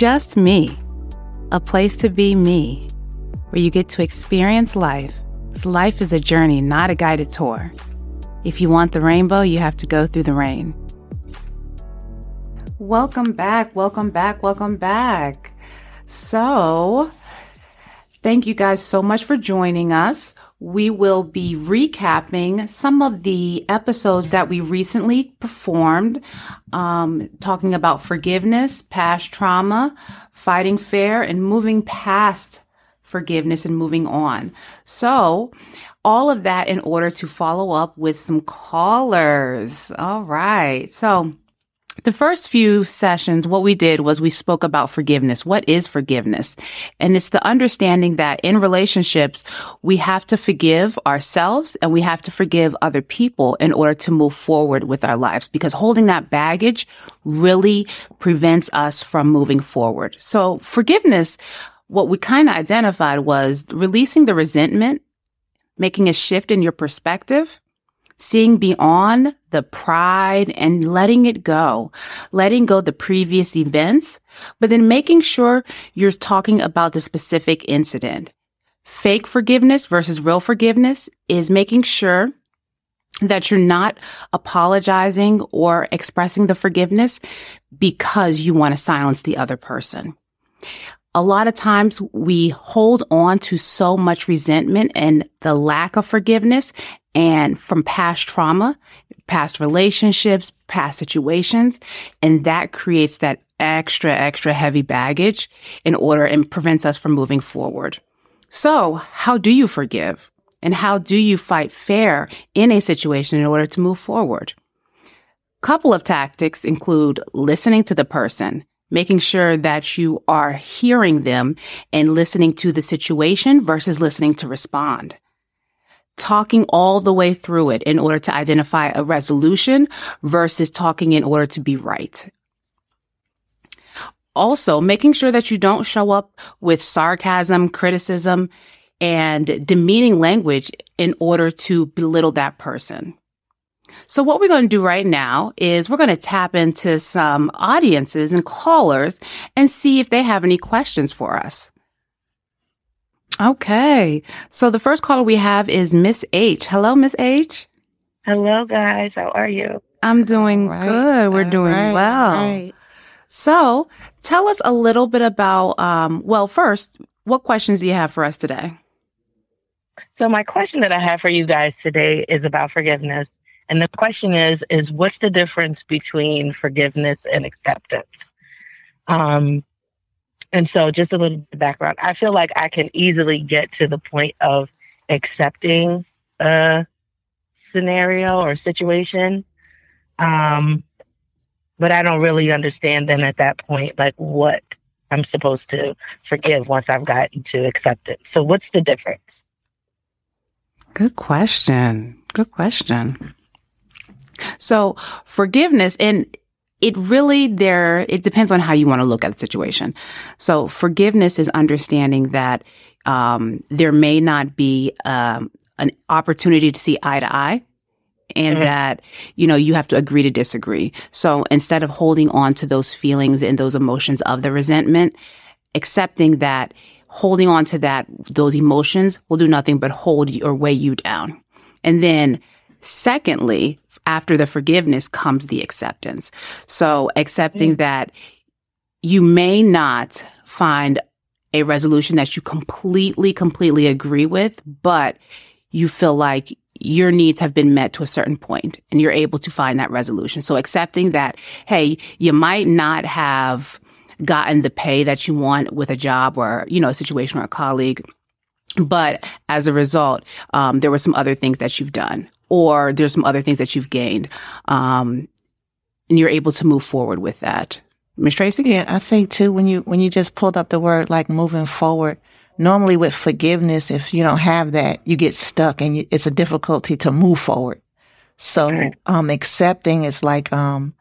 Just me, a place to be me, where you get to experience life. Life is a journey, not a guided tour. If you want the rainbow, you have to go through the rain. Welcome back, welcome back, welcome back. So, thank you guys so much for joining us we will be recapping some of the episodes that we recently performed, um, talking about forgiveness, past trauma, fighting fair, and moving past forgiveness and moving on. So, all of that in order to follow up with some callers. All right. So, the first few sessions, what we did was we spoke about forgiveness. What is forgiveness? And it's the understanding that in relationships, we have to forgive ourselves and we have to forgive other people in order to move forward with our lives because holding that baggage really prevents us from moving forward. So forgiveness, what we kind of identified was releasing the resentment, making a shift in your perspective seeing beyond the pride and letting it go, letting go the previous events, but then making sure you're talking about the specific incident. Fake forgiveness versus real forgiveness is making sure that you're not apologizing or expressing the forgiveness because you want to silence the other person. A lot of times we hold on to so much resentment and the lack of forgiveness and from past trauma, past relationships, past situations. And that creates that extra, extra heavy baggage in order and prevents us from moving forward. So how do you forgive? And how do you fight fair in a situation in order to move forward? Couple of tactics include listening to the person, making sure that you are hearing them and listening to the situation versus listening to respond talking all the way through it in order to identify a resolution versus talking in order to be right. Also, making sure that you don't show up with sarcasm, criticism, and demeaning language in order to belittle that person. So what we're going to do right now is we're going to tap into some audiences and callers and see if they have any questions for us. Okay. So the first caller we have is Miss H. Hello, Miss H. Hello, guys. How are you? I'm doing right. good. We're All doing right. well. Right. So tell us a little bit about, um, well, first, what questions do you have for us today? So my question that I have for you guys today is about forgiveness. And the question is, is what's the difference between forgiveness and acceptance? Um, and so, just a little background I feel like I can easily get to the point of accepting a scenario or situation. Um, but I don't really understand then at that point, like what I'm supposed to forgive once I've gotten to accept it. So, what's the difference? Good question. Good question. So, forgiveness, and it really there it depends on how you want to look at the situation. So forgiveness is understanding that um, there may not be um, an opportunity to see eye to eye and mm-hmm. that you know you have to agree to disagree. So instead of holding on to those feelings and those emotions of the resentment accepting that holding on to that those emotions will do nothing but hold you or weigh you down. And then secondly after the forgiveness comes the acceptance. So accepting mm. that you may not find a resolution that you completely, completely agree with, but you feel like your needs have been met to a certain point and you're able to find that resolution. So accepting that, hey, you might not have gotten the pay that you want with a job or, you know, a situation or a colleague. But as a result, um, there were some other things that you've done or there's some other things that you've gained. Um, and you're able to move forward with that. Ms. Tracy? Yeah, I think too, when you, when you just pulled up the word like moving forward, normally with forgiveness, if you don't have that, you get stuck and you, it's a difficulty to move forward. So, um, accepting is like, um,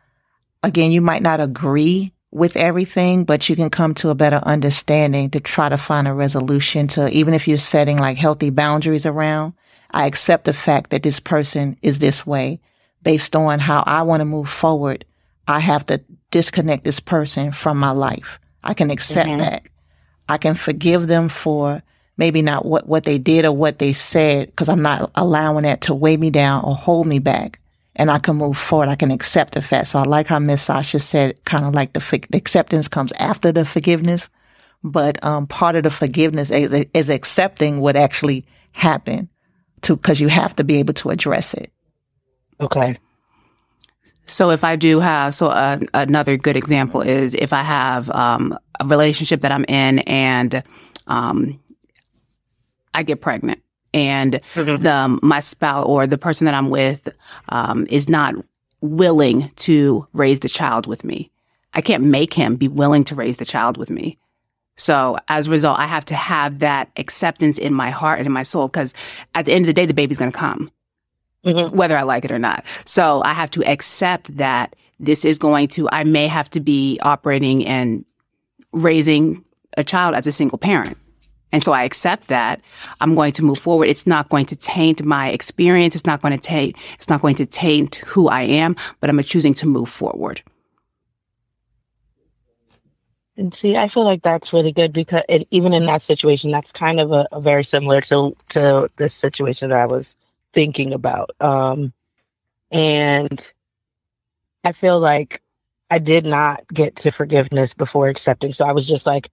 again, you might not agree with everything, but you can come to a better understanding to try to find a resolution to, even if you're setting like healthy boundaries around, I accept the fact that this person is this way based on how I want to move forward. I have to disconnect this person from my life. I can accept mm-hmm. that. I can forgive them for maybe not what, what they did or what they said because I'm not allowing that to weigh me down or hold me back. And I can move forward. I can accept the fact. So I like how Miss Sasha said, kind of like the, the, acceptance comes after the forgiveness. But um, part of the forgiveness is, is accepting what actually happened to because you have to be able to address it. Okay. So if I do have, so uh, another good example is if I have um, a relationship that I'm in and um, I get pregnant and mm-hmm. the my spouse or the person that I'm with um, is not willing to raise the child with me. I can't make him be willing to raise the child with me. So as a result, I have to have that acceptance in my heart and in my soul because at the end of the day, the baby's going to come mm-hmm. whether I like it or not. So I have to accept that this is going to, I may have to be operating and raising a child as a single parent. And so I accept that I'm going to move forward. It's not going to taint my experience. It's not going to taint, it's not going to taint who I am, but I'm choosing to move forward. And see, I feel like that's really good because it, even in that situation, that's kind of a, a, very similar to to this situation that I was thinking about. Um, and I feel like I did not get to forgiveness before accepting. So I was just like,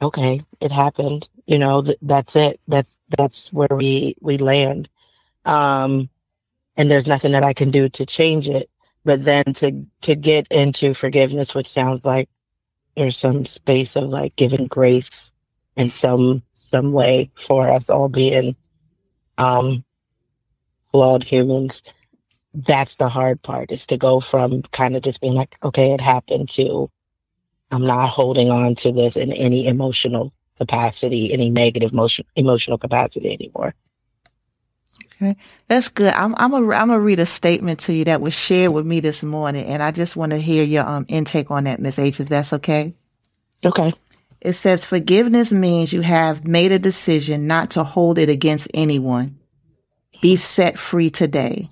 okay, it happened. You know, th- that's it. That's that's where we we land. Um, and there's nothing that I can do to change it. But then to to get into forgiveness, which sounds like there's some space of like giving grace in some some way for us all being um flawed humans, that's the hard part is to go from kind of just being like, okay, it happened to I'm not holding on to this in any emotional capacity, any negative emotion, emotional capacity anymore. Okay, that's good. I'm I'm a, I'm gonna read a statement to you that was shared with me this morning, and I just want to hear your um intake on that, Miss H, if that's okay. Okay. It says forgiveness means you have made a decision not to hold it against anyone. Be set free today.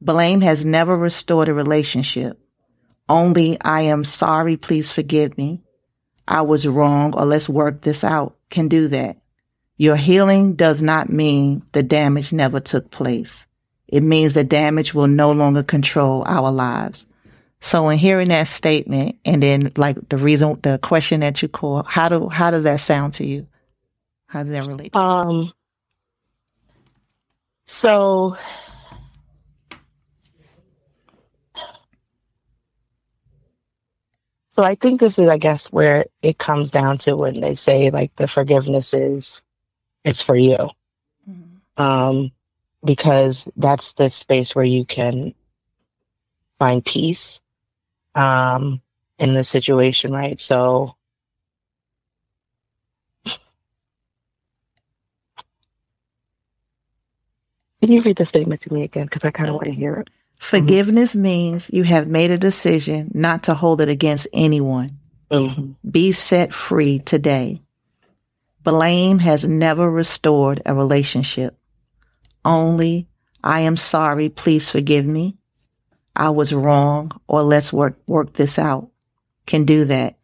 Blame has never restored a relationship. Only I am sorry, please forgive me. I was wrong or let's work this out can do that. Your healing does not mean the damage never took place. It means the damage will no longer control our lives. So in hearing that statement and then like the reason, the question that you call, how do, how does that sound to you? How does that relate? Um, so So I think this is, I guess, where it comes down to when they say like the forgiveness is, it's for you. Mm-hmm. Um, because that's the space where you can find peace, um, in the situation, right? So Can you read the statement to me again? Because I kind of want to hear it. Forgiveness mm-hmm. means you have made a decision not to hold it against anyone. Mm-hmm. Be set free today. Blame has never restored a relationship. Only, I am sorry, please forgive me. I was wrong, or let's work, work this out. Can do that.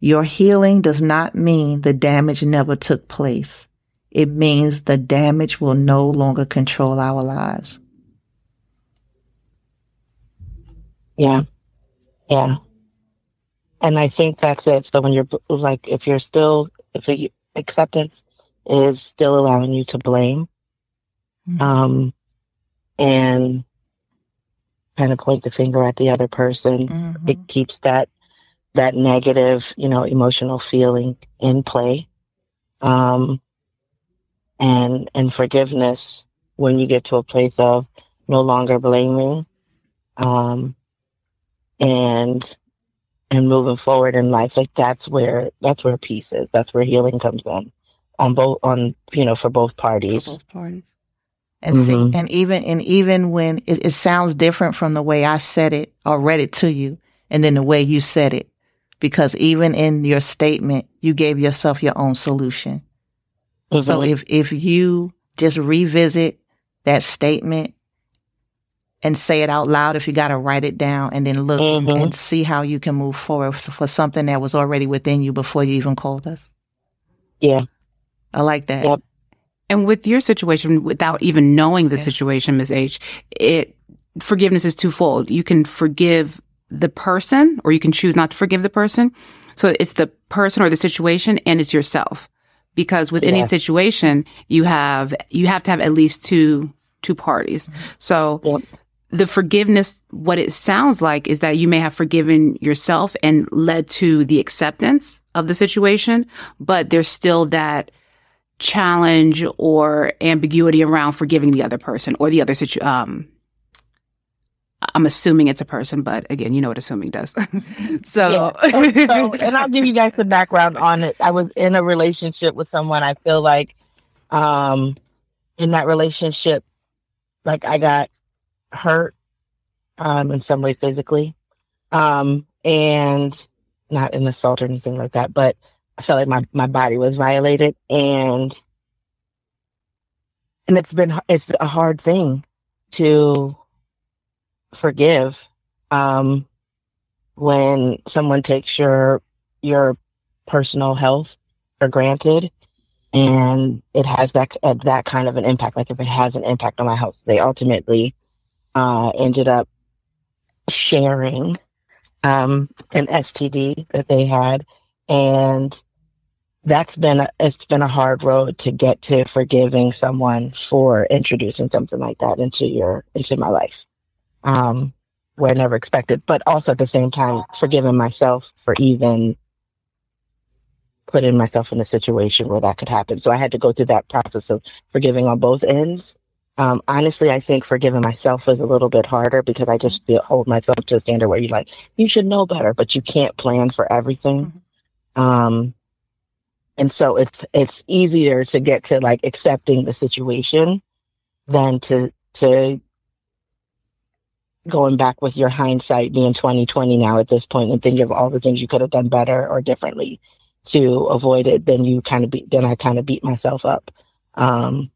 Your healing does not mean the damage never took place it means the damage will no longer control our lives. Yeah. Yeah. And I think that's it. So when you're like, if you're still, if it, acceptance is still allowing you to blame, mm-hmm. um, and kind of point the finger at the other person, mm-hmm. it keeps that, that negative, you know, emotional feeling in play. Um, and and forgiveness when you get to a place of no longer blaming um and and moving forward in life like that's where that's where peace is that's where healing comes in on both on you know for both parties both parties and mm-hmm. see, and even and even when it, it sounds different from the way I said it or read it to you, and then the way you said it, because even in your statement, you gave yourself your own solution. Mm-hmm. So if, if you just revisit that statement and say it out loud if you got to write it down and then look Mhm. and see how you can move forward for something that was already within you before you even called us. Yeah. I like that. Yep. And with your situation, without even knowing the Yeah. situation, Ms. H, it forgiveness is twofold. You can forgive the person, or you can choose not to forgive the person. So it's the person or the situation, and it's yourself. Because with any situation, you have you have to have at least two two parties. So Yep. The forgiveness, what it sounds like is that you may have forgiven yourself and led to the acceptance of the situation, but there's still that challenge or ambiguity around forgiving the other person or the other situation. um I'm assuming it's a person, but again, you know what assuming does. so, Yeah. so, and I'll give you guys some background on it. I was in a relationship with someone. I feel like, um, in that relationship, like I got hurt, um, in some way physically, um, and not an assault or anything like that, but I felt like my my body was violated, and and it's been it's a hard thing to forgive. Um, when someone takes your your personal health for granted and it has that uh, that kind of an impact like if it has an impact on my health they ultimately uh, ended up sharing um, an std that they had and that's been a, it's been a hard road to get to forgiving someone for introducing something like that into your into my life um, where I never expected, but also at the same time forgiving myself for even putting myself in a situation where that could happen. So I had to go through that process of forgiving on both ends. Um, honestly, I think forgiving myself was a little bit harder because I just feel, hold myself to a standard where you're like, you should know better, but you can't plan for everything. Um, and so it's it's easier to get to like accepting the situation than to to going back with your hindsight being 2020 now at this point and thinking of all the things you could have done better or differently to avoid it then you kind of beat then i kind of beat myself up um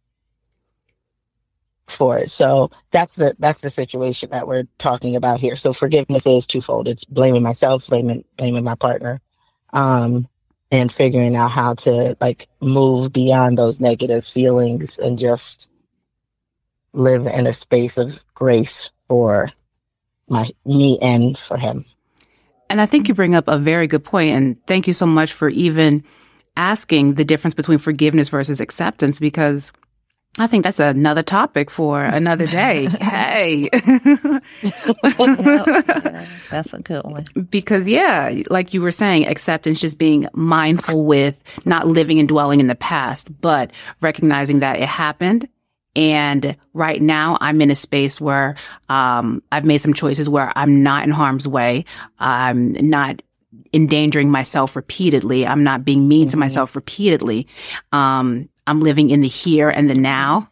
for it. So that's the that's the situation that we're talking about here. So forgiveness is twofold. It's blaming myself blaming blaming my partner um and figuring out how to like move beyond those negative feelings and just live in a space of grace for my me and for him. And I think you bring up a very good point, and thank you so much for even asking the difference between forgiveness versus acceptance because I think that's another topic for another day. hey. Yeah, that's a good one. because yeah, like you were saying, acceptance just being mindful with not living and dwelling in the past, but recognizing that it happened. And right now I'm in a space where, um, I've made some choices where I'm not in harm's way. I'm not endangering myself repeatedly. I'm not being mean to Mhm. myself repeatedly. Um, I'm living in the here and the now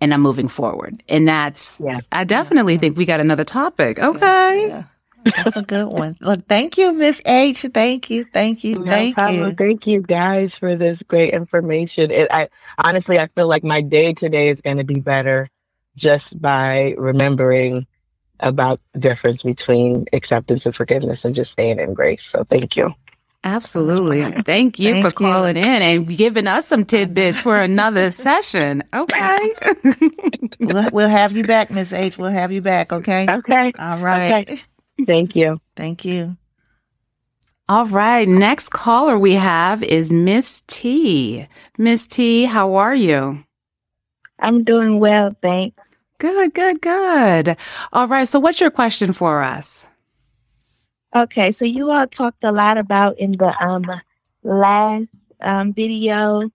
and I'm moving forward. And that's, Yeah. I definitely think we got another topic. Okay. Yeah. That's a good one. Look, thank you, Miss H. Thank you, thank you, No thank problem. you. Thank you guys for this great information. It, I honestly, I feel like my day today is going to be better just by remembering about the difference between acceptance and forgiveness and just staying in grace. So thank you. Absolutely. Thank you Thank for you. calling in and giving us some tidbits for another session. Okay. We'll, we'll have you back, Miss H. We'll have you back. Okay. Okay. All right. Okay. Thank you. Thank you. All right. Next caller we have is Miss T. Miss T, how are you? I'm doing well, thanks. Good, good, good. All right. So what's your question for us? Okay, so you all talked a lot about in the um last um video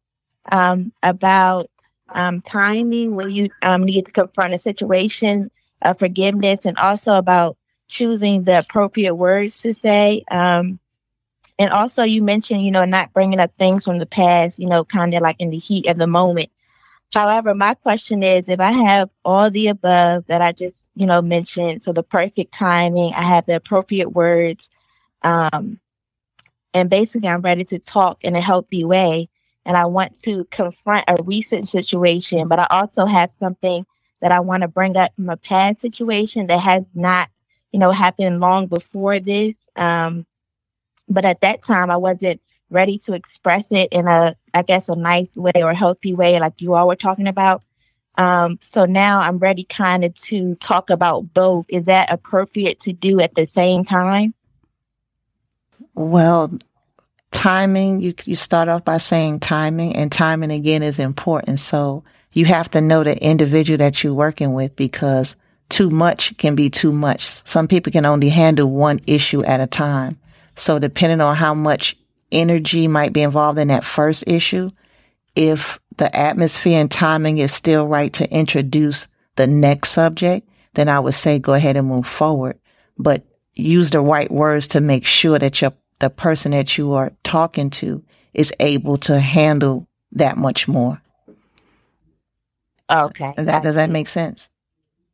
um about um timing when you um need to confront a situation of forgiveness and also about choosing the appropriate words to say. Um and also you mentioned, you know, not bringing up things from the past, you know, kind of like in the heat of the moment. However, my question is if I have all the above that I just, you know, mentioned, so the perfect timing, I have the appropriate words, um, and basically I'm ready to talk in a healthy way, and I want to confront a recent situation, but I also have something that I want to bring up from a past situation that has not, you know, happened long before this. Um, but at that time, I wasn't ready to express it in a, I guess, a nice way or healthy way, like you all were talking about. Um, so now I'm ready kind of to talk about both. Is that appropriate to do at the same time? Well, timing, you, you start off by saying timing, and timing again is important. So you have to know the individual that you're working with because too much can be too much. Some people can only handle one issue at a time. So depending on how much energy might be involved in that first issue, if the atmosphere and timing is still right to introduce the next subject, then I would say go ahead and move forward. But use the right words to make sure that your the person that you are talking to is able to handle that much more. Okay. That does that make sense?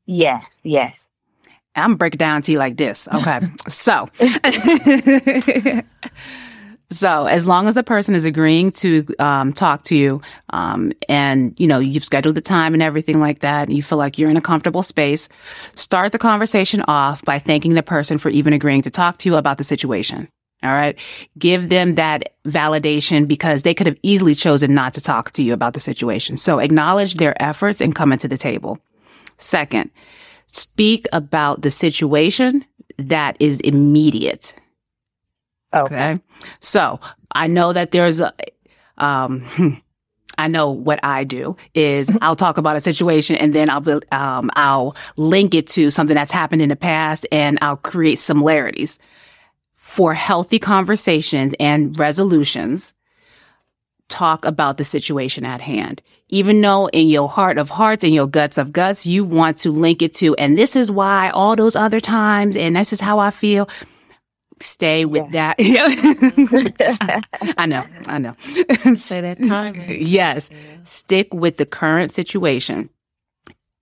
Yes, yes. I'm breaking down to you like this. Okay. so, so as long as the person is agreeing to um, talk to you, um, and you know you've scheduled the time and everything like that, and you feel like you're in a comfortable space, start the conversation off by thanking the person for even agreeing to talk to you about the situation. All right. Give them that validation because they could have easily chosen not to talk to you about the situation. So acknowledge their efforts and come into the table. Second, speak about the situation that is immediate. Okay. Okay. So I know that there's a, um, I know what I do is I'll talk about a situation and then I'll be, um, I'll link it to something that's happened in the past and I'll create similarities for healthy conversations and resolutions. Talk about the situation at hand. Even though in your heart of hearts and your guts of guts, you want to link it to, and this is why all those other times, and this is how I feel stay with that. I know, I know. Say that time. yes, stick with the current situation.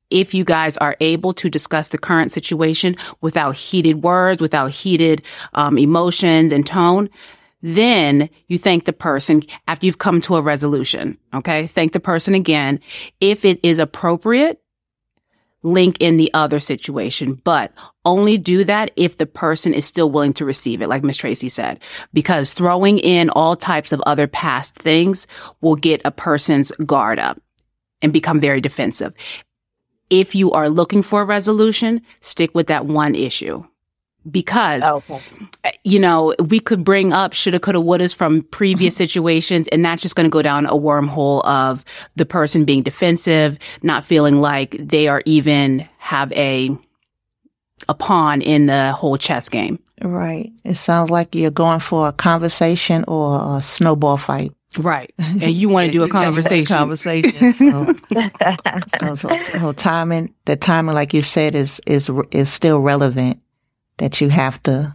If you guys are able to discuss the current situation without heated words, without heated um, emotions and tone, then you thank the person after you've come to a resolution. Okay. Thank the person again. If it is appropriate, link in the other situation, but only do that if the person is still willing to receive it, like Miss Tracy said, because throwing in all types of other past things will get a person's guard up and become very defensive. If you are looking for a resolution, stick with that one issue because oh, okay. Eh, you know, we could bring up shoulda, coulda, wouldas from previous situations, and that's just going to go down a wormhole of the person being defensive, not feeling like they are even have a a pawn in the whole chess game. Right. It sounds like you're going for a conversation or a snowball fight. Right. And you want to do a conversation. conversation. So, so, so, so timing, the timing, like you said, is is is still relevant. That you have to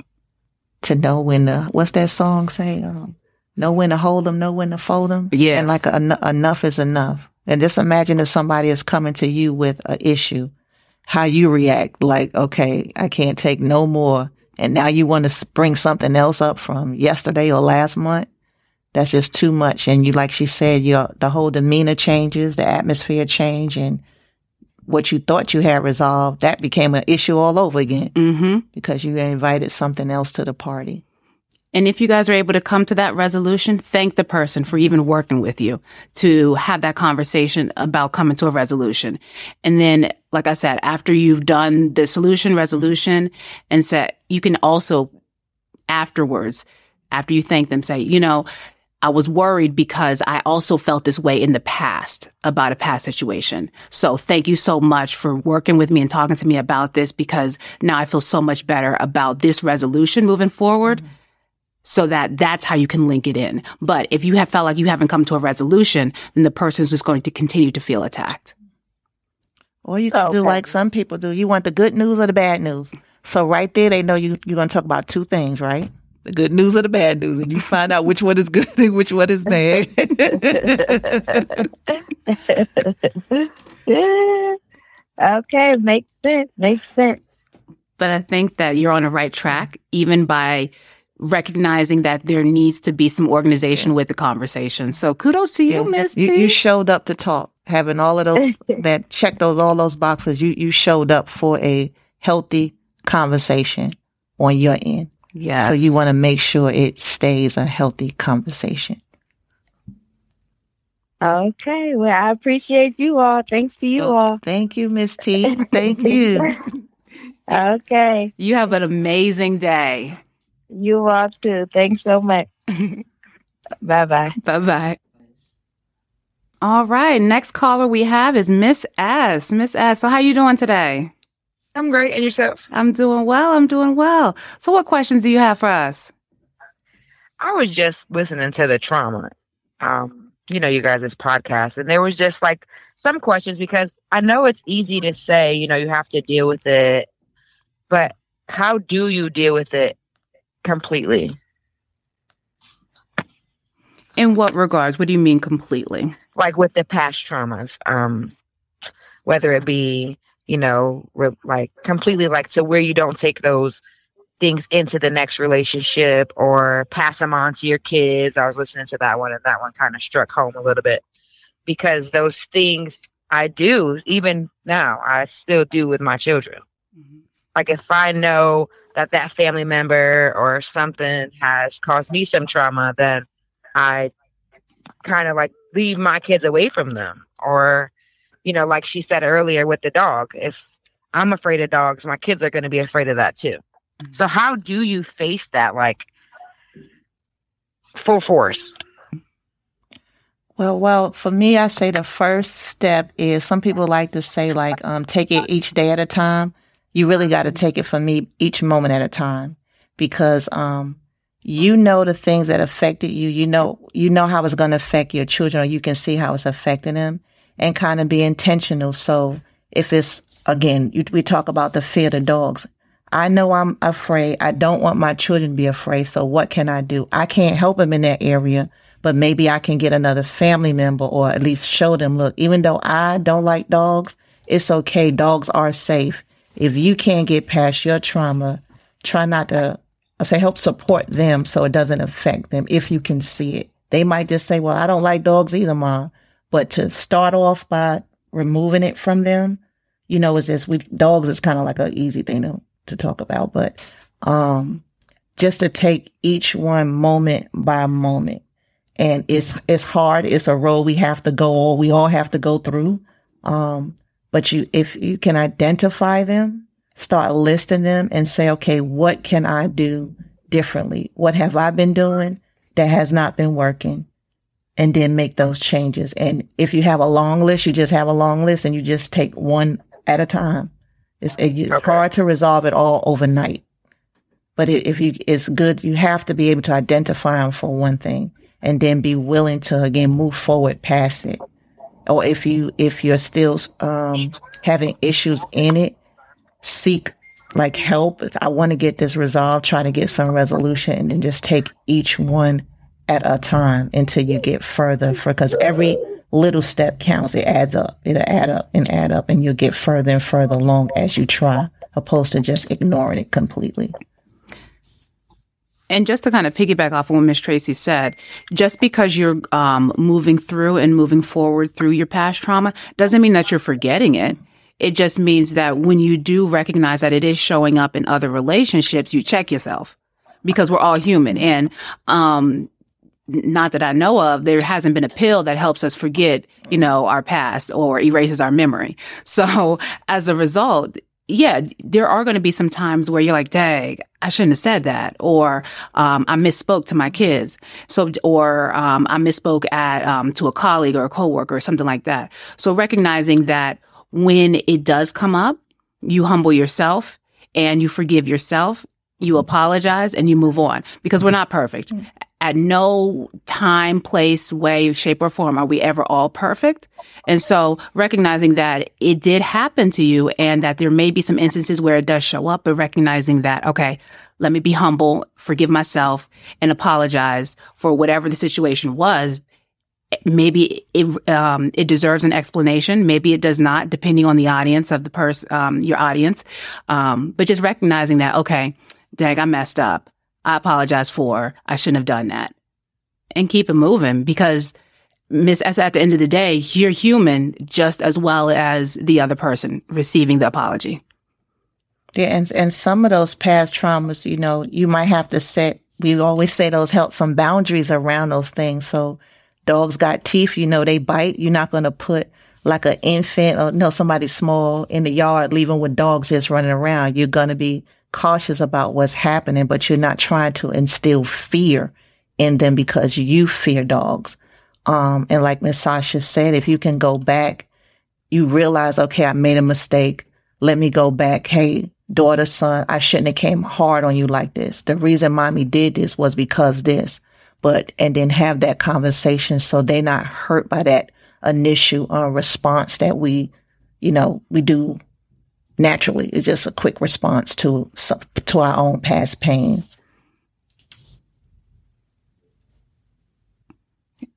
to know when to what's that song say? Um, know when to hold them, know when to fold them. yeah and like en- enough is enough. And just imagine if somebody is coming to you with an issue, how you react. Like, okay, I can't take no more, and now you want to bring something else up from yesterday or last month. That's just too much. And you, like she said, your the whole demeanor changes, the atmosphere change, and what you thought you had resolved that became an issue all over again hmm because you invited something else to the party. And if you guys are able to come to that resolution, thank the person for even working with you to have that conversation about coming to a resolution. And then, like I said, after you've done the solution resolution and said, you can also afterwards, after you thank them, say, you know, I was worried because I also felt this way in the past about a past situation. So thank you so much for working with me and talking to me about this because now I feel so much better about this resolution moving forward. So that that's how you can link it in. But if you have felt like you haven't come to a resolution, then the person is just going to continue to feel attacked. Or you can do like some people do. You want the good news or the bad news. So right there, they know you you're going to talk about two things, right? The good news or the bad news, and you find out which one is good and which one is bad. okay, makes sense. Makes sense. But I think that you're on the right track, even by recognizing that there needs to be some organization with the conversation. So kudos to you, Yeah. Miss you, you showed up to talk. having all of those that check those all those boxes. You you showed up for a healthy conversation on your end. Yeah. So you want to make sure it stays a healthy conversation. Okay. Well, I appreciate you all. Thanks to you Oh, all. Thank you, Miss T. Thank you. Okay. You have an amazing day. You all too. Thanks so much. bye bye. Bye bye. All right. Next caller we have is Miss S. Miss S. So how you doing today? I'm great. And yourself? I'm doing well. I'm doing well. So what questions do you have for us? I was just listening to the trauma, um, you know, you guys' podcast, and there was just like some questions because I know it's easy to say, you know, you have to deal with it, but how do you deal with it completely? In what regards? What do you mean completely? Like with the past traumas, um, whether it be, you know, re- like completely like to where you don't take those things into the next relationship or pass them on to your kids. I was listening to that one and that one kind of struck home a little bit because those things I do, even now, I still do with my children. Mm-hmm. Like if I know that that family member or something has caused me some trauma, then I kind of like leave my kids away from them. Or, you know, like she said earlier with the dog, if I'm afraid of dogs, my kids are going to be afraid of that too. So how do you face that like full force? Well, well, for me, I say the first step is some people like to say like, um, take it each day at a time. You really got to take it for me each moment at a time because, um, you know the things that affected you. You know, you know how it's going to affect your children or you can see how it's affecting them and kind of be intentional. So if it's, again, you, we talk about the fear of dogs. I know I'm afraid. I don't want my children to be afraid. So what can I do? I can't help them in that area but maybe I can get another family member or at least show them, look, even though I don't like dogs, it's okay. Dogs are safe. If you can't get past your trauma, try not to, I say, help support them so it doesn't affect them if you can see it. They might just say, well, I don't like dogs either, mom. But to start off by removing it from them, you know, it's just, we, dogs is kind of like an easy thing to, to talk about, but, um, just to take each one moment by moment and it's it's hard. It's a road we have to go, we all have to go through. Um, but you, if you can identify them, start listing them, and say, okay, what can I do differently? What have I been doing that has not been working? And then make those changes. And if you have a long list, you just have a long list, and you just take one at a time. It's it's Okay. hard to resolve it all overnight. But if you, it's good. You have to be able to identify them for one thing and then be willing to again move forward past it. Or if you if you're still um, having issues in it, seek like help. I want to get this resolved. Try to get some resolution, and then just take each one at a time until you get further. For because every little step counts. It adds up. It'll add up and add up, and you'll get further and further along as you try, opposed to just ignoring it completely. And just to kind of piggyback off of what Miss Tracy said, just because you're um, moving through and moving forward through your past trauma doesn't mean that you're forgetting it. It just means that when you do recognize that it is showing up in other relationships, you check yourself because we're all human. And um, not that I know of, there hasn't been a pill that helps us forget, you know, our past or erases our memory. So as a result, yeah, there are going to be some times where you're like, dang, I shouldn't have said that. Or, um, I misspoke to my kids. So, or, um, I misspoke at, um, to a colleague or a coworker or something like that. So recognizing that when it does come up, you humble yourself and you forgive yourself, you apologize and you move on because we're not perfect. At no time, place, way, shape, or form are we ever all perfect. And so recognizing that it did happen to you and that there may be some instances where it does show up, but recognizing that, okay, let me be humble, forgive myself, and apologize for whatever the situation was. Maybe it um, it deserves an explanation. Maybe it does not, depending on the audience of the person, um, your audience. Um, but just recognizing that, okay, dang, I messed up. I apologize for. I shouldn't have done that, and keep it moving because Miss S, at the end of the day, you're human just as well as the other person receiving the apology. Yeah, and and some of those past traumas, you know, you might have to set. We always say those help some boundaries around those things. So, dogs got teeth, you know, they bite. You're not going to put like an infant or no somebody small in the yard, leaving with dogs just running around. You're going to be cautious about what's happening, but you're not trying to instill fear in them because you fear dogs. Um, and like Miss Sasha said, if you can go back, you realize, okay, I made a mistake. Let me go back. Hey, daughter, son, I shouldn't have came hard on you like this. The reason mommy did this was because this, but, and then have that conversation so they're not hurt by that initial uh, response that we, you know, we do naturally. It's just a quick response to, to our own past pain.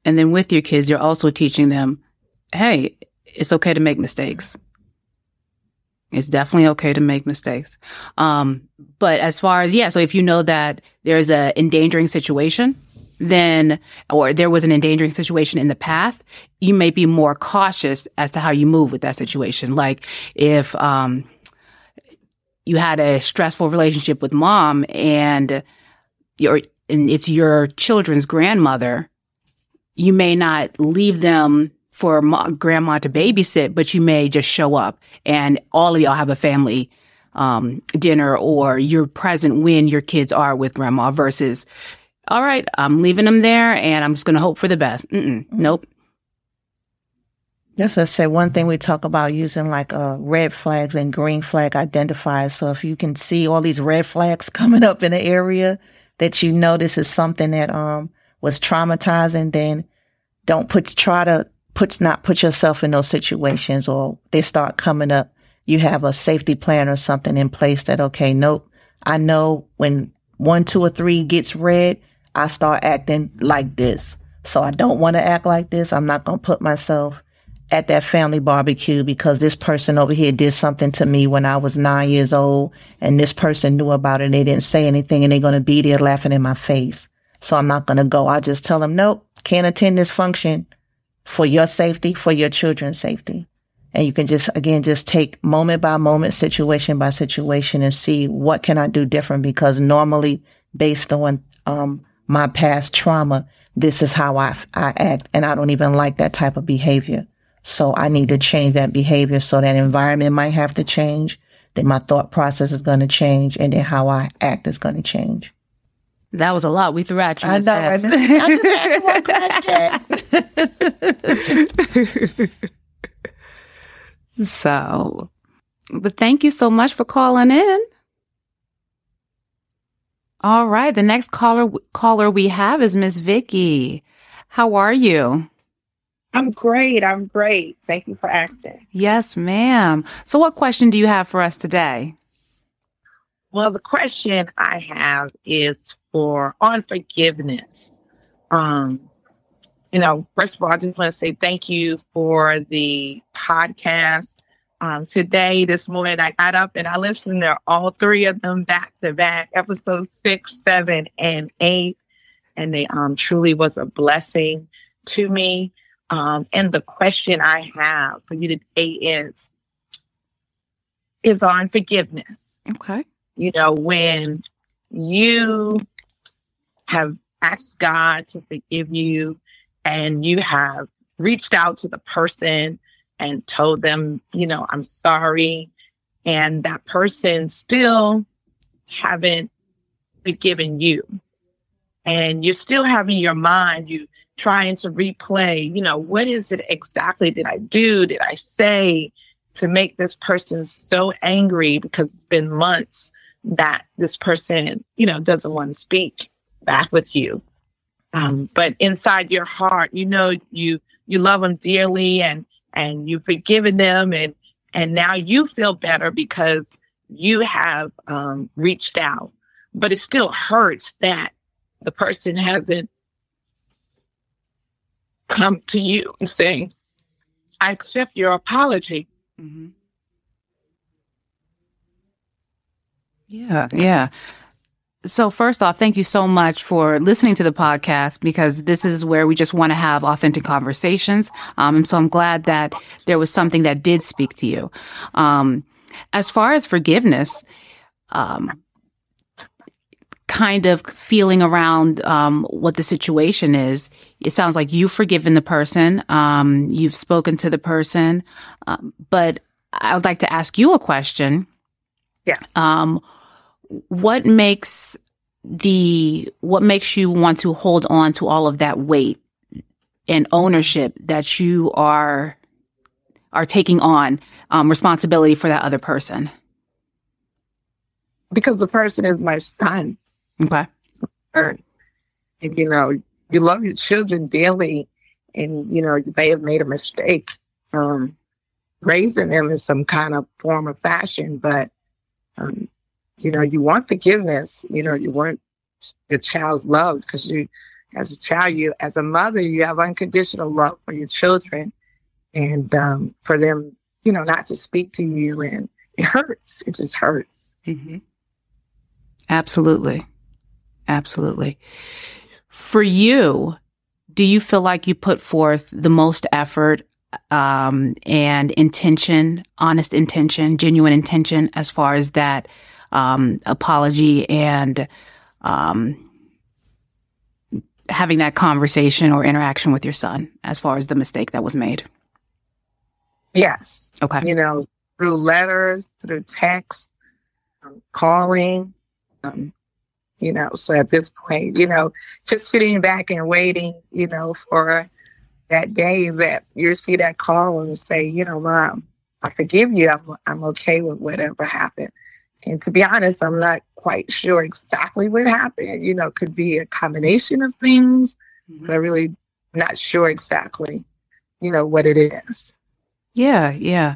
And then with your kids, you're also teaching them, hey, it's okay to make mistakes. It's definitely okay to make mistakes. Um, but as far as, yeah, so if you know that there's a endangering situation, then, or there was an endangering situation in the past, you may be more cautious as to how you move with that situation. Like if, um, you had a stressful relationship with mom and your, and it's your children's grandmother, you may not leave them for grandma to babysit, but you may just show up and all of y'all have a family um, dinner or you're present when your kids are with grandma versus, all right, I'm leaving them there and I'm just going to hope for the best. Mm-mm, nope. Just to say one thing we talk about using like uh, red flags and green flag identifiers. So if you can see all these red flags coming up in the area that you know this is something that um was traumatizing, then don't put try to put not put yourself in those situations or they start coming up. You have a safety plan or something in place that okay, nope. I know when one, two, or three gets red, I start acting like this. So I don't want to act like this. I'm not gonna put myself at that family barbecue because this person over here did something to me when I was nine years old and this person knew about it and they didn't say anything and they're going to be there laughing in my face. So I'm not going to go. I just tell them, nope, can't attend this function for your safety, for your children's safety. And you can just, again, just take moment by moment, situation by situation and see what can I do different because normally based on, um, my past trauma, this is how I, I act and I don't even like that type of behavior. So I need to change that behavior. So that environment might have to change. Then my thought process is going to change and then how I act is going to change. That was a lot we threw at you. I know. I just, I just one question. so, but thank you so much for calling in. All right, the next caller caller we have is Miss Vicky. How are you? I'm great. I'm great. Thank you for asking. Yes, ma'am. So, what question do you have for us today? Well, the question I have is for on forgiveness. Um, you know, first of all, I just want to say thank you for the podcast. Um, today, this morning, I got up and I listened to all three of them back to back, episode six, seven, and eight. And they um, truly was a blessing to me. Um, and the question I have for you today is, is on forgiveness. Okay. You know, when you have asked God to forgive you and you have reached out to the person and told them, you know, I'm sorry, and that person still haven't forgiven you. And you're still having your mind, you trying to replay, you know, what is it exactly did I do? Did I say to make this person so angry because it's been months that this person, you know, doesn't want to speak back with you. Um, but inside your heart, you know, you you love them dearly and and you've forgiven them and and now you feel better because you have um, reached out. But it still hurts that the person hasn't come to you and saying, I accept your apology. Mm-hmm. Yeah, yeah. So, first off, thank you so much for listening to the podcast because this is where we just want to have authentic conversations. Um, and so I'm glad that there was something that did speak to you. Um, as far as forgiveness, um, kind of feeling around um, what the situation is, it sounds like you've forgiven the person, um, you've spoken to the person, um, but I would like to ask you a question. Yeah. What makes the what makes you want to hold on to all of that weight and ownership that you are are taking on um, responsibility for that other person? Because the person is my son. Okay. And, you know, you love your children dearly, and you know, you may have made a mistake um, raising them in some kind of form of fashion, but um, you know, you want forgiveness. You know, you want your child's love because you, as a child, you, as a mother, you have unconditional love for your children, and um, for them, you know, not to speak to you, and it hurts. It just hurts. Mm-hmm. Absolutely, absolutely. For you, do you feel like you put forth the most effort um, and intention, honest intention, genuine intention, as far as that um, apology and um, having that conversation or interaction with your son as far as the mistake that was made? Yes. Okay. You know, through letters, through text, um, calling. Um, you know, so at this point, you know, just sitting back and waiting, you know, for that day that you see that call and say, you know, mom, I forgive you. I'm, I'm okay with whatever happened. And to be honest, I'm not quite sure exactly what happened. You know, could be a combination of things, mm-hmm. but I'm really not sure exactly, you know, what it is. Yeah, yeah.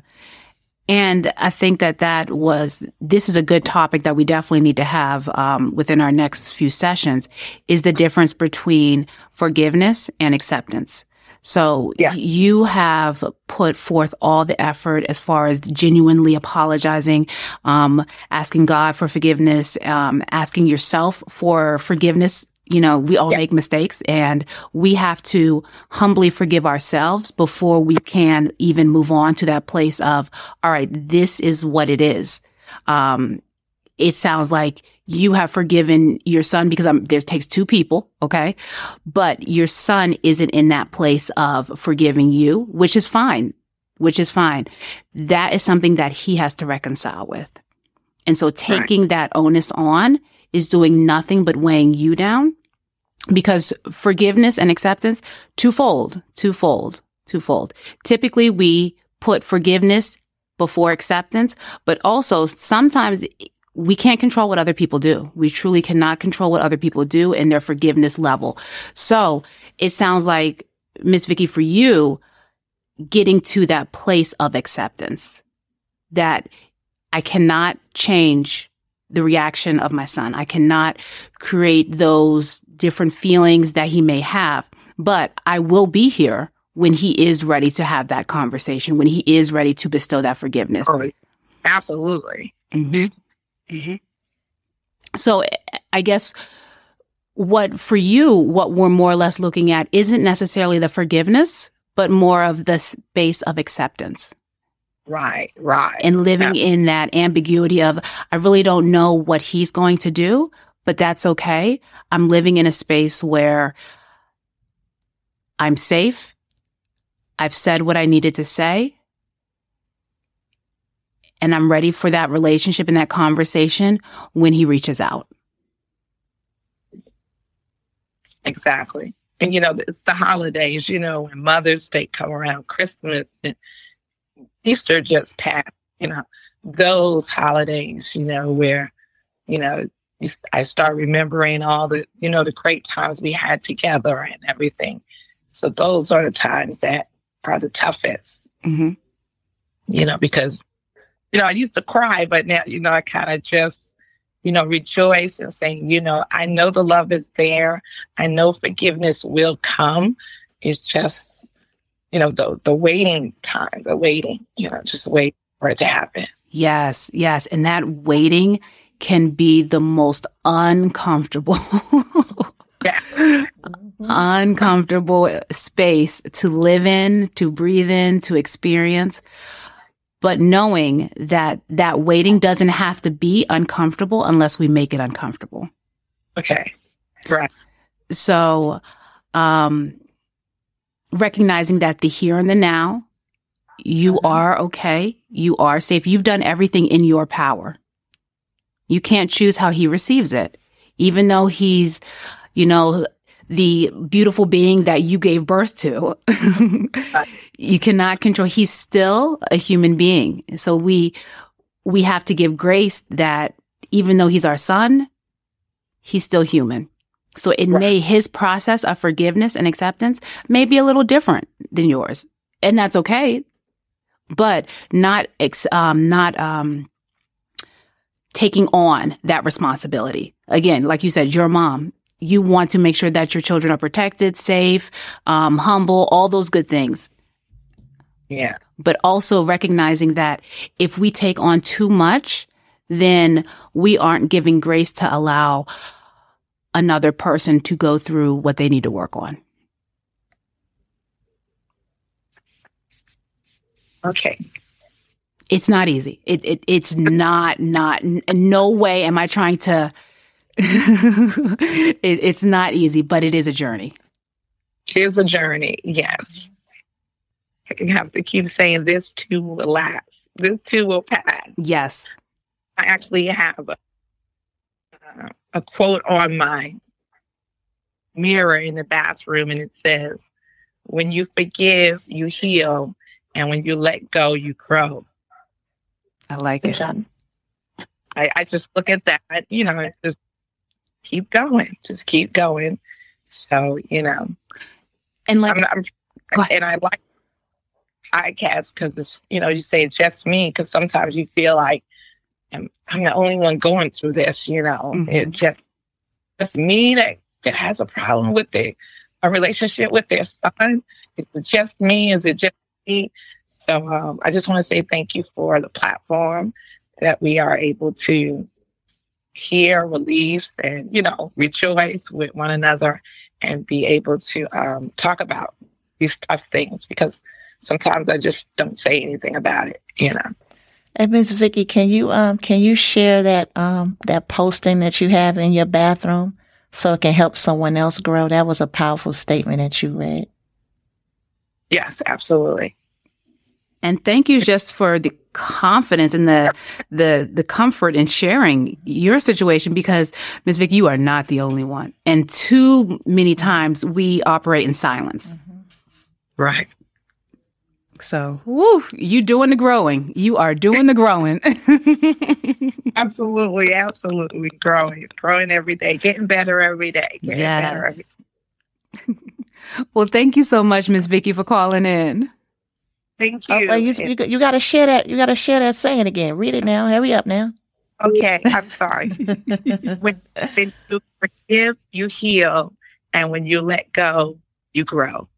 And I think that that was, this is a good topic that we definitely need to have um, within our next few sessions is the difference between forgiveness and acceptance. So yeah. you have put forth all the effort as far as genuinely apologizing, um, asking God for forgiveness, um, asking yourself for forgiveness. You know, we all yeah. make mistakes and we have to humbly forgive ourselves before we can even move on to that place of, all right, this is what it is. Um, it sounds like you have forgiven your son because I'm, there takes two people. Okay. But your son isn't in that place of forgiving you, which is fine, which is fine. That is something that he has to reconcile with. And so taking right. that onus on is doing nothing but weighing you down because forgiveness and acceptance, twofold, twofold, twofold. Typically we put forgiveness before acceptance, but also sometimes we can't control what other people do. We truly cannot control what other people do and their forgiveness level. So it sounds like, Miss Vicky, for you, getting to that place of acceptance that I cannot change the reaction of my son. I cannot create those different feelings that he may have, but I will be here when he is ready to have that conversation, when he is ready to bestow that forgiveness. Oh, absolutely. Mm-hmm. Mm-hmm. So I guess what for you, what we're more or less looking at isn't necessarily the forgiveness, but more of the space of acceptance. Right, right. And living yeah. in that ambiguity of, I really don't know what he's going to do, but that's okay. I'm living in a space where I'm safe. I've said what I needed to say and I'm ready for that relationship and that conversation when he reaches out. Exactly. And you know, it's the holidays, you know, when Mother's Day come around, Christmas and Easter just passed, you know, those holidays, you know, where, you know, I start remembering all the, you know, the great times we had together and everything. So those are the times that are the toughest, mm-hmm. you know, because you know, I used to cry, but now, you know, I kind of just, you know, rejoice and saying, you know, I know the love is there. I know forgiveness will come. It's just, you know, the the waiting time, the waiting, you know, just wait for it to happen. Yes, yes. And that waiting can be the most uncomfortable, Yeah. uncomfortable space to live in, to breathe in, to experience. But knowing that that waiting doesn't have to be uncomfortable unless we make it uncomfortable. Okay. Right. So, um, recognizing that the here and the now, you Mhm. are okay. You are safe. You've done everything in your power. You can't choose how he receives it, even though he's, you know, the beautiful being that you gave birth to. you cannot control. He's still a human being. So we, we have to give grace that even though he's our son, he's still human. So it Right. may, his process of forgiveness and acceptance may be a little different than yours. And that's okay. But not, ex, um, not, um, taking on that responsibility. Again, like you said, your mom, you want to make sure that your children are protected, safe, um, humble, all those good things. Yeah. But also recognizing that if we take on too much, then we aren't giving grace to allow another person to go through what they need to work on. Okay. It's not easy. It, it it's not not no way am I trying to it, it's not easy, but it is a journey. It is a journey. Yes. I have to keep saying this too will last. This too will pass. Yes. I actually have a, uh, a quote on my mirror in the bathroom, and it says, When you forgive, you heal, and when you let go, you grow. I like it. I, I just look at that, you know, and just keep going, just keep going. So, you know, And like I'm, I'm and I like podcasts because it's, you know, you say it's just me because sometimes you feel like I'm, I'm the only one going through this, you know, Mhm. it's just, just me that, that has a problem with the, a relationship with their son. Is it just me? Is it just me? So um, I just want to say thank you for the platform that we are able to hear, release, and, you know, rejoice with one another and be able to um, talk about these tough things because sometimes I just don't say anything about it, you know. Hey, Miss Vicky, can you um can you share that um that posting that you have in your bathroom so it can help someone else grow? That was a powerful statement that you read. Yes, absolutely. And thank you just for the confidence and the the the comfort in sharing your situation because Ms. Vic, you are not the only one. And too many times we operate in silence. Right. So, woo, you doing the growing. You are doing the growing. Absolutely, absolutely. Growing, growing every day, getting better every day. Getting better every well, thank you so much, Ms. Vicky, for calling in. Thank Oh, you. well, you, you, got- you got to share that. You got to share that saying again. Read it now. Hurry up now. okay, I'm sorry. when, when you forgive, you heal. And when you let go, you grow.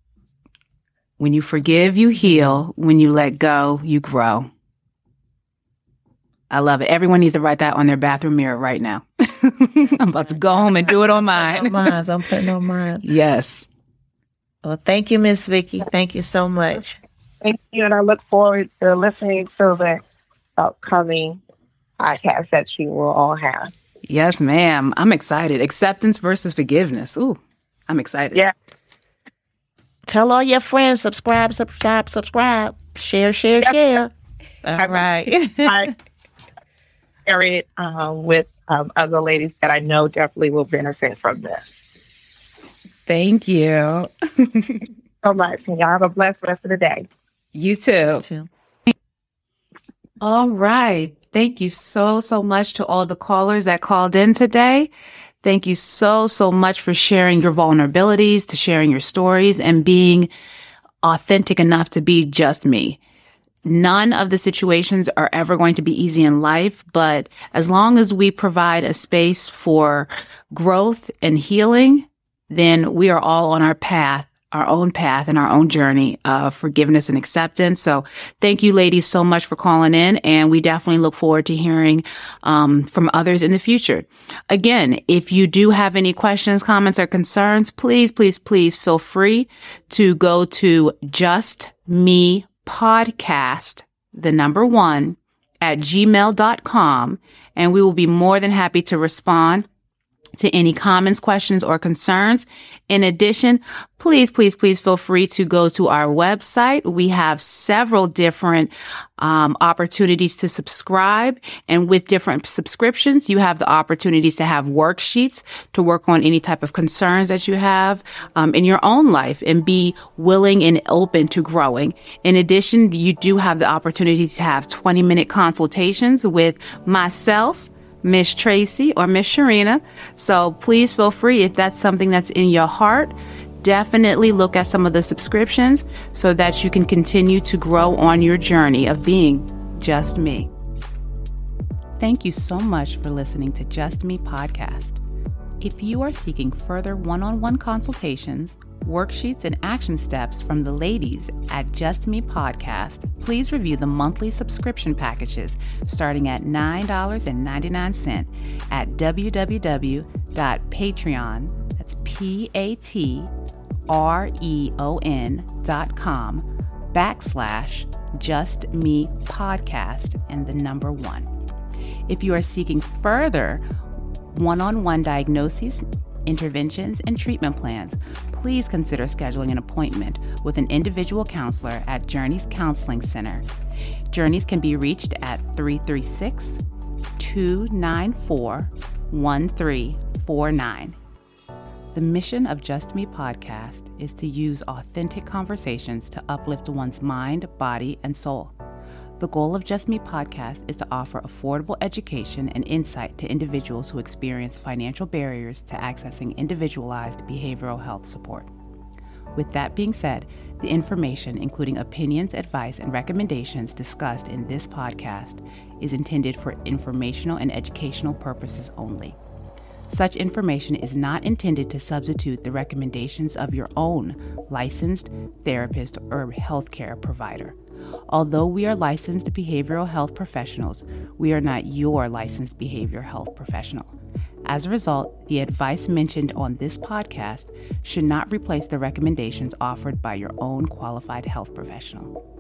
When you forgive, you heal. When you let go, you grow. I love it. Everyone needs to write that on their bathroom mirror right now. I'm about to go home and do it on mine. Mine. I'm putting on mine. Yes. Well, thank you, Miss Vicky. Thank you so much. Thank you. And I look forward to listening to the upcoming podcast that you will all have. Yes, ma'am. I'm excited. Acceptance versus forgiveness. Ooh, I'm excited. Yeah. Tell all your friends. Subscribe. Subscribe. Subscribe. Share. Share. Yep. Share. All right. I share it uh, with um, other ladies that I know definitely will benefit from this. Thank you. So much. And y'all have a blessed rest of the day. You too. Too. All right. Thank you so, so much to all the callers that called in today. Thank you so, so much for sharing your vulnerabilities, to sharing your stories and being authentic enough to be just me. None of the situations are ever going to be easy in life, but as long as we provide a space for growth and healing, then we are all on our path our own path and our own journey of forgiveness and acceptance. So thank you ladies so much for calling in. And we definitely look forward to hearing, um, from others in the future. Again, if you do have any questions, comments or concerns, please, please, please feel free to go to just me podcast, the number one at gmail.com. And we will be more than happy to respond to any comments, questions, or concerns. In addition, please, please, please feel free to go to our website. We have several different um, opportunities to subscribe. And with different subscriptions, you have the opportunities to have worksheets to work on any type of concerns that you have um, in your own life and be willing and open to growing. In addition, you do have the opportunity to have 20 minute consultations with myself Miss Tracy or Miss Sharina. So please feel free if that's something that's in your heart. Definitely look at some of the subscriptions so that you can continue to grow on your journey of being just me. Thank you so much for listening to Just Me podcast. If you are seeking further one on one consultations, worksheets, and action steps from the ladies at Just Me Podcast, please review the monthly subscription packages starting at $9.99 at www.patreon, that's P-A-T-R-E-O-N dot com backslash Just Me Podcast and the number one. If you are seeking further one on one diagnoses, interventions, and treatment plans, please consider scheduling an appointment with an individual counselor at Journeys Counseling Center. Journeys can be reached at 336 294 1349. The mission of Just Me podcast is to use authentic conversations to uplift one's mind, body, and soul. The goal of Just Me podcast is to offer affordable education and insight to individuals who experience financial barriers to accessing individualized behavioral health support. With that being said, the information, including opinions, advice, and recommendations discussed in this podcast, is intended for informational and educational purposes only. Such information is not intended to substitute the recommendations of your own licensed therapist or healthcare provider. Although we are licensed behavioral health professionals, we are not your licensed behavioral health professional. As a result, the advice mentioned on this podcast should not replace the recommendations offered by your own qualified health professional.